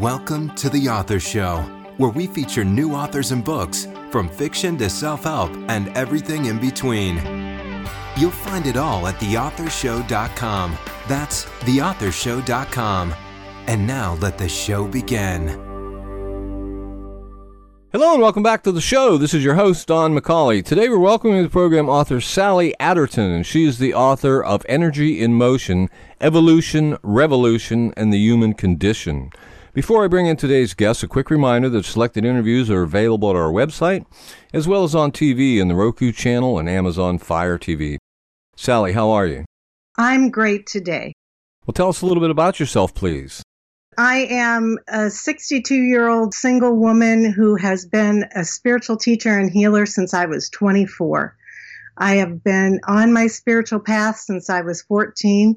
Welcome to The Author Show, where we feature new authors and books, from fiction to self help and everything in between. You'll find it all at theauthorshow.com. That's theauthorshow.com. And now let the show begin. Hello and welcome back to the show. This is your host, Don McCauley. Today we're welcoming to the program author Sally Aderton, and she is the author of Energy in Motion Evolution, Revolution, and the Human Condition. Before I bring in today's guest, a quick reminder that selected interviews are available at our website, as well as on TV in the Roku channel and Amazon Fire TV. Sally, how are you? I'm great today. Well, tell us a little bit about yourself, please. I am a 62 year old single woman who has been a spiritual teacher and healer since I was 24. I have been on my spiritual path since I was 14,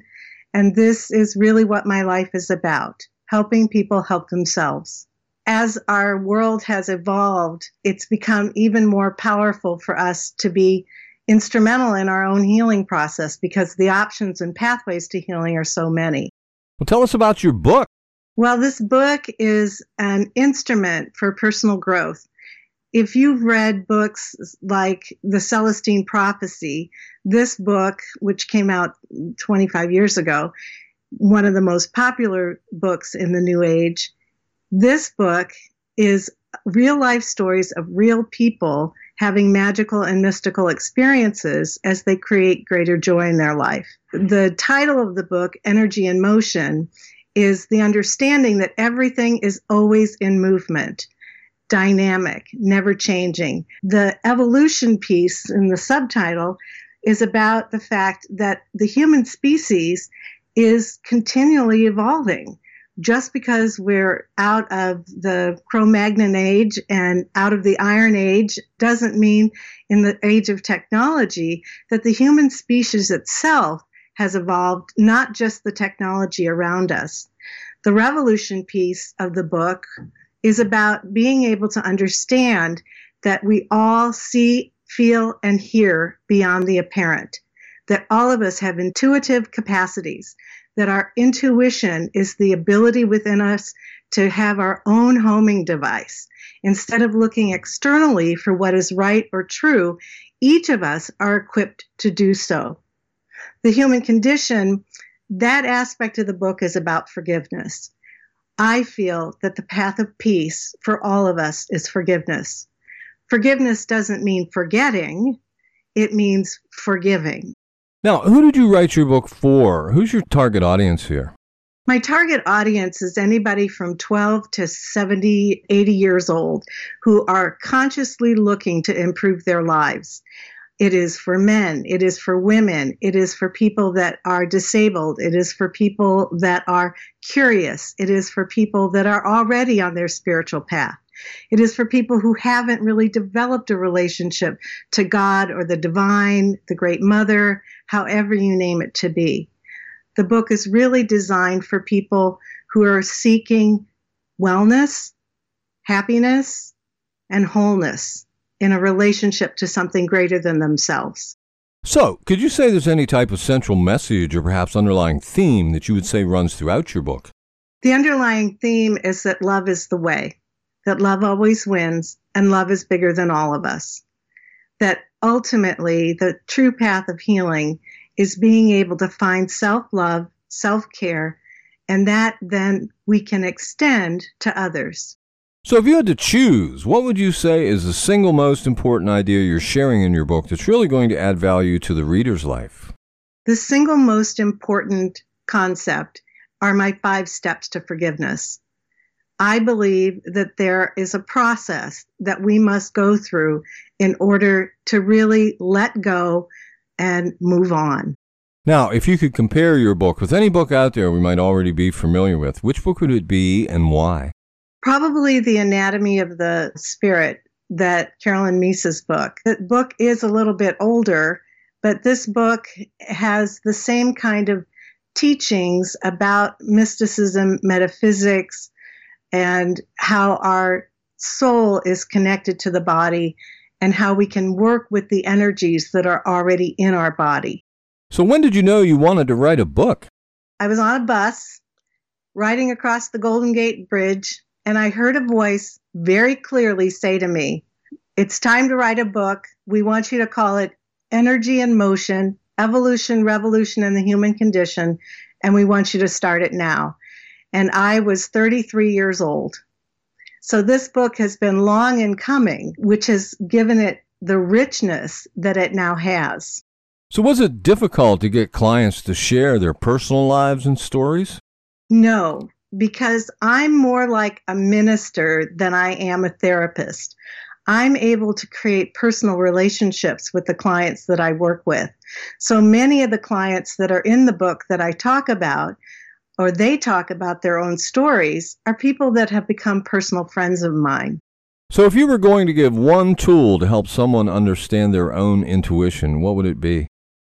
and this is really what my life is about helping people help themselves. As our world has evolved, it's become even more powerful for us to be instrumental in our own healing process because the options and pathways to healing are so many. Well, tell us about your book. Well, this book is an instrument for personal growth. If you've read books like The Celestine Prophecy, this book, which came out 25 years ago, one of the most popular books in the New Age. This book is real life stories of real people having magical and mystical experiences as they create greater joy in their life. The title of the book, Energy in Motion, is the understanding that everything is always in movement, dynamic, never changing. The evolution piece in the subtitle is about the fact that the human species is continually evolving. Just because we're out of the Cro Magnon age and out of the Iron Age doesn't mean in the age of technology that the human species itself has evolved, not just the technology around us. The revolution piece of the book is about being able to understand that we all see, feel, and hear beyond the apparent, that all of us have intuitive capacities that our intuition is the ability within us to have our own homing device. Instead of looking externally for what is right or true, each of us are equipped to do so. The human condition, that aspect of the book is about forgiveness. I feel that the path of peace for all of us is forgiveness. Forgiveness doesn't mean forgetting, it means forgiving. Now, who did you write your book for? Who's your target audience here? My target audience is anybody from 12 to 70, 80 years old who are consciously looking to improve their lives. It is for men, it is for women, it is for people that are disabled, it is for people that are curious, it is for people that are already on their spiritual path. It is for people who haven't really developed a relationship to God or the divine, the great mother, however you name it to be. The book is really designed for people who are seeking wellness, happiness, and wholeness in a relationship to something greater than themselves. So, could you say there's any type of central message or perhaps underlying theme that you would say runs throughout your book? The underlying theme is that love is the way that love always wins and love is bigger than all of us. That ultimately, the true path of healing is being able to find self love, self care, and that then we can extend to others. So, if you had to choose, what would you say is the single most important idea you're sharing in your book that's really going to add value to the reader's life? The single most important concept are my five steps to forgiveness. I believe that there is a process that we must go through in order to really let go and move on. Now, if you could compare your book with any book out there we might already be familiar with, which book would it be and why? Probably The Anatomy of the Spirit, that Carolyn Myss's book. The book is a little bit older, but this book has the same kind of teachings about mysticism, metaphysics, and how our soul is connected to the body and how we can work with the energies that are already in our body. So, when did you know you wanted to write a book? I was on a bus riding across the Golden Gate Bridge, and I heard a voice very clearly say to me, It's time to write a book. We want you to call it Energy in Motion Evolution, Revolution, and the Human Condition, and we want you to start it now. And I was 33 years old. So this book has been long in coming, which has given it the richness that it now has. So, was it difficult to get clients to share their personal lives and stories? No, because I'm more like a minister than I am a therapist. I'm able to create personal relationships with the clients that I work with. So many of the clients that are in the book that I talk about, or they talk about their own stories, are people that have become personal friends of mine. So, if you were going to give one tool to help someone understand their own intuition, what would it be?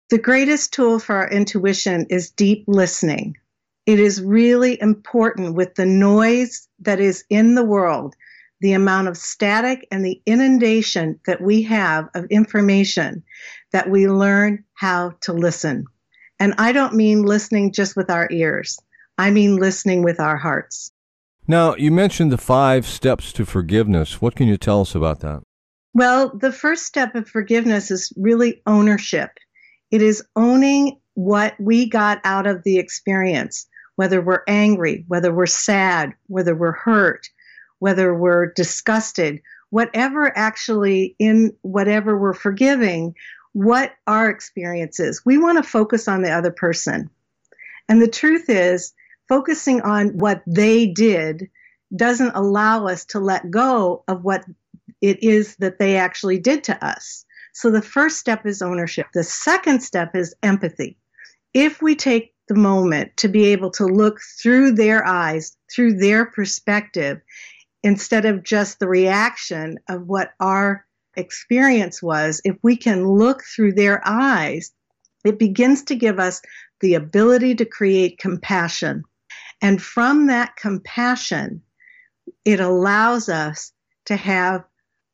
The greatest tool for our intuition is deep listening. It is really important with the noise that is in the world, the amount of static and the inundation that we have of information, that we learn how to listen. And I don't mean listening just with our ears, I mean listening with our hearts. Now, you mentioned the five steps to forgiveness. What can you tell us about that? Well, the first step of forgiveness is really ownership. It is owning what we got out of the experience, whether we're angry, whether we're sad, whether we're hurt, whether we're disgusted, whatever actually in whatever we're forgiving, what our experience is. We want to focus on the other person. And the truth is, focusing on what they did doesn't allow us to let go of what it is that they actually did to us. So the first step is ownership. The second step is empathy. If we take the moment to be able to look through their eyes, through their perspective, instead of just the reaction of what our experience was, if we can look through their eyes, it begins to give us the ability to create compassion. And from that compassion, it allows us to have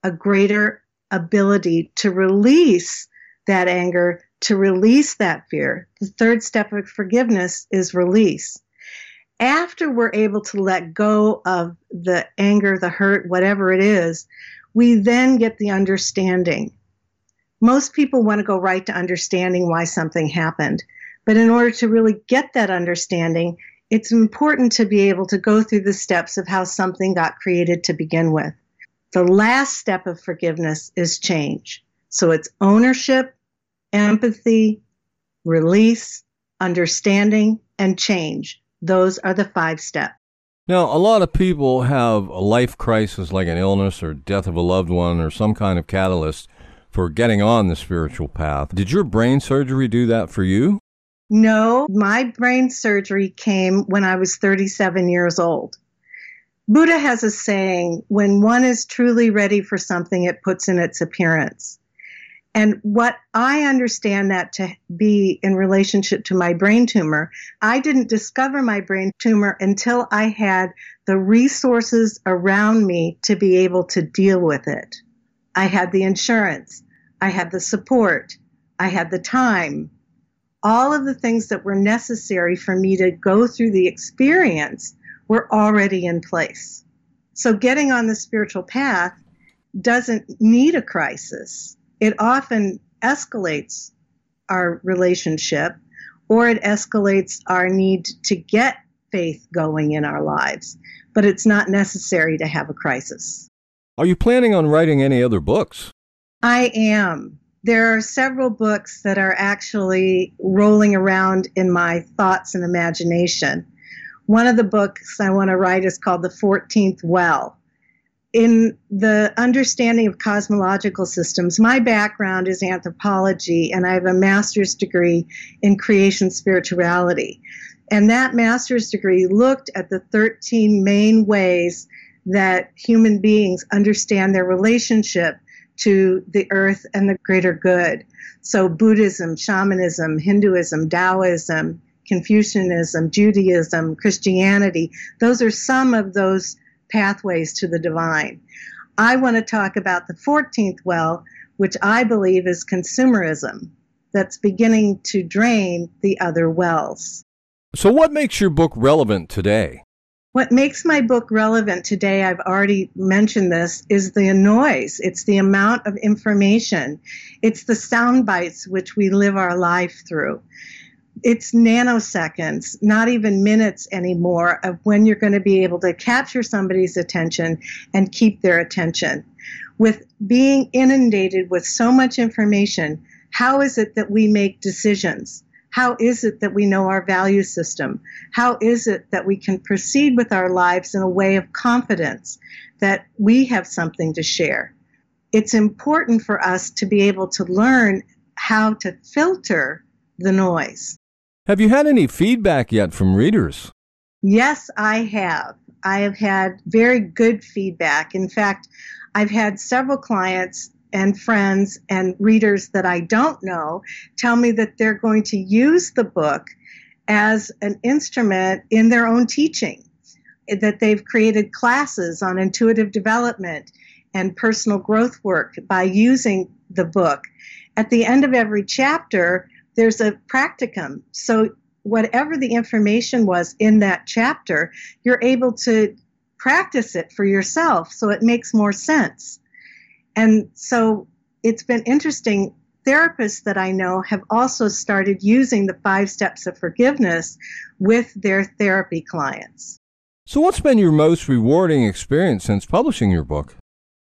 a greater ability to release that anger, to release that fear. The third step of forgiveness is release. After we're able to let go of the anger, the hurt, whatever it is, we then get the understanding. Most people want to go right to understanding why something happened. But in order to really get that understanding, it's important to be able to go through the steps of how something got created to begin with. The last step of forgiveness is change. So it's ownership, empathy, release, understanding, and change. Those are the five steps. Now, a lot of people have a life crisis like an illness or death of a loved one or some kind of catalyst for getting on the spiritual path. Did your brain surgery do that for you? No, my brain surgery came when I was 37 years old. Buddha has a saying when one is truly ready for something, it puts in its appearance. And what I understand that to be in relationship to my brain tumor, I didn't discover my brain tumor until I had the resources around me to be able to deal with it. I had the insurance, I had the support, I had the time, all of the things that were necessary for me to go through the experience were already in place. So getting on the spiritual path doesn't need a crisis. It often escalates our relationship or it escalates our need to get faith going in our lives, but it's not necessary to have a crisis. Are you planning on writing any other books? I am. There are several books that are actually rolling around in my thoughts and imagination. One of the books I want to write is called The 14th Well. In the understanding of cosmological systems, my background is anthropology, and I have a master's degree in creation spirituality. And that master's degree looked at the 13 main ways that human beings understand their relationship to the earth and the greater good. So, Buddhism, shamanism, Hinduism, Taoism, Confucianism, Judaism, Christianity. Those are some of those pathways to the divine. I want to talk about the 14th well, which I believe is consumerism that's beginning to drain the other wells. So, what makes your book relevant today? What makes my book relevant today, I've already mentioned this, is the noise. It's the amount of information. It's the sound bites which we live our life through. It's nanoseconds, not even minutes anymore, of when you're going to be able to capture somebody's attention and keep their attention. With being inundated with so much information, how is it that we make decisions? How is it that we know our value system? How is it that we can proceed with our lives in a way of confidence that we have something to share? It's important for us to be able to learn how to filter the noise. Have you had any feedback yet from readers? Yes, I have. I have had very good feedback. In fact, I've had several clients and friends and readers that I don't know tell me that they're going to use the book as an instrument in their own teaching, that they've created classes on intuitive development and personal growth work by using the book. At the end of every chapter, there's a practicum. So, whatever the information was in that chapter, you're able to practice it for yourself so it makes more sense. And so it's been interesting. Therapists that I know have also started using the five steps of forgiveness with their therapy clients. So, what's been your most rewarding experience since publishing your book?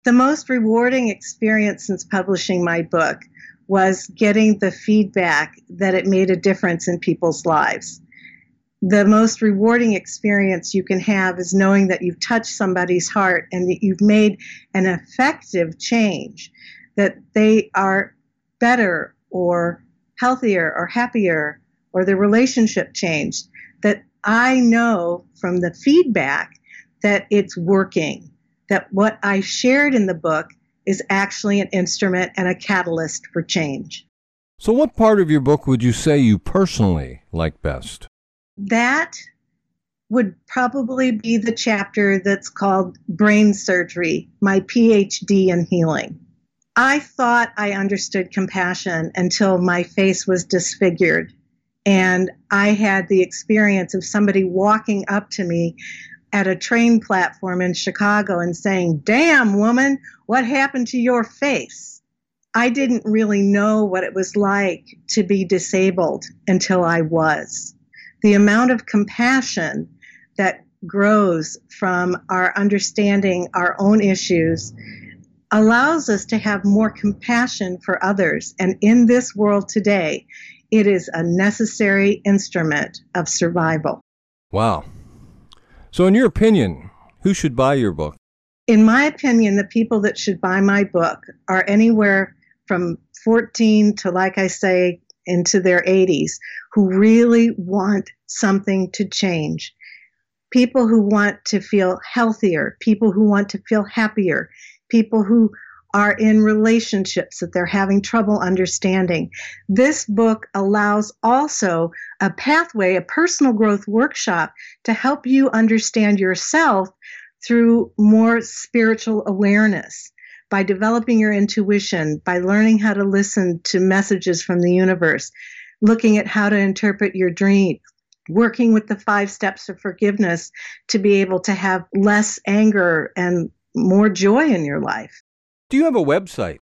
The most rewarding experience since publishing my book was getting the feedback that it made a difference in people's lives the most rewarding experience you can have is knowing that you've touched somebody's heart and that you've made an effective change, that they are better or healthier or happier or their relationship changed. That I know from the feedback that it's working, that what I shared in the book is actually an instrument and a catalyst for change. So, what part of your book would you say you personally like best? That would probably be the chapter that's called Brain Surgery, my PhD in healing. I thought I understood compassion until my face was disfigured. And I had the experience of somebody walking up to me at a train platform in Chicago and saying, Damn, woman, what happened to your face? I didn't really know what it was like to be disabled until I was the amount of compassion that grows from our understanding our own issues allows us to have more compassion for others. And in this world today, it is a necessary instrument of survival. Wow. So, in your opinion, who should buy your book? In my opinion, the people that should buy my book are anywhere from 14 to, like I say, into their 80s who really want something to change. People who want to feel healthier, people who want to feel happier, people who are in relationships that they're having trouble understanding. This book allows also a pathway, a personal growth workshop to help you understand yourself through more spiritual awareness by developing your intuition, by learning how to listen to messages from the universe, looking at how to interpret your dreams, working with the five steps of forgiveness to be able to have less anger and more joy in your life. Do you have a website?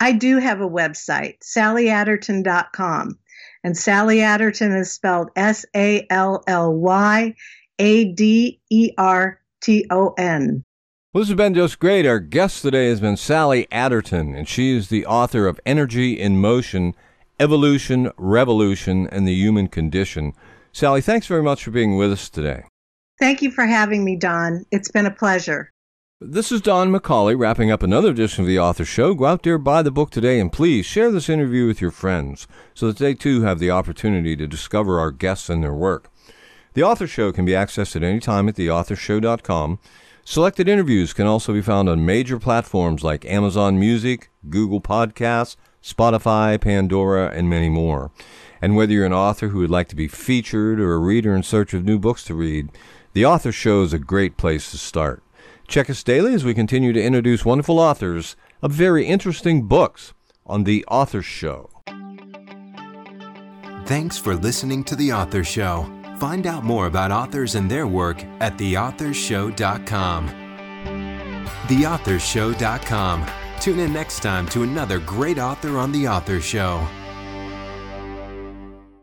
I do have a website, sallyaderton.com. And Sally Aderton is spelled S A L L Y A D E R T O N. Well, this has been just great. Our guest today has been Sally Aderton, and she is the author of Energy in Motion Evolution, Revolution, and the Human Condition. Sally, thanks very much for being with us today. Thank you for having me, Don. It's been a pleasure. This is Don McCauley wrapping up another edition of the Author Show. Go out there, buy the book today, and please share this interview with your friends so that they too have the opportunity to discover our guests and their work. The Author Show can be accessed at any time at theauthorshow.com. Selected interviews can also be found on major platforms like Amazon Music, Google Podcasts, Spotify, Pandora, and many more. And whether you're an author who would like to be featured or a reader in search of new books to read, the Author Show is a great place to start. Check us daily as we continue to introduce wonderful authors of very interesting books on The Author Show. Thanks for listening to The Author Show. Find out more about authors and their work at theauthorshow.com. Theauthorshow.com. Tune in next time to another great author on The Author Show.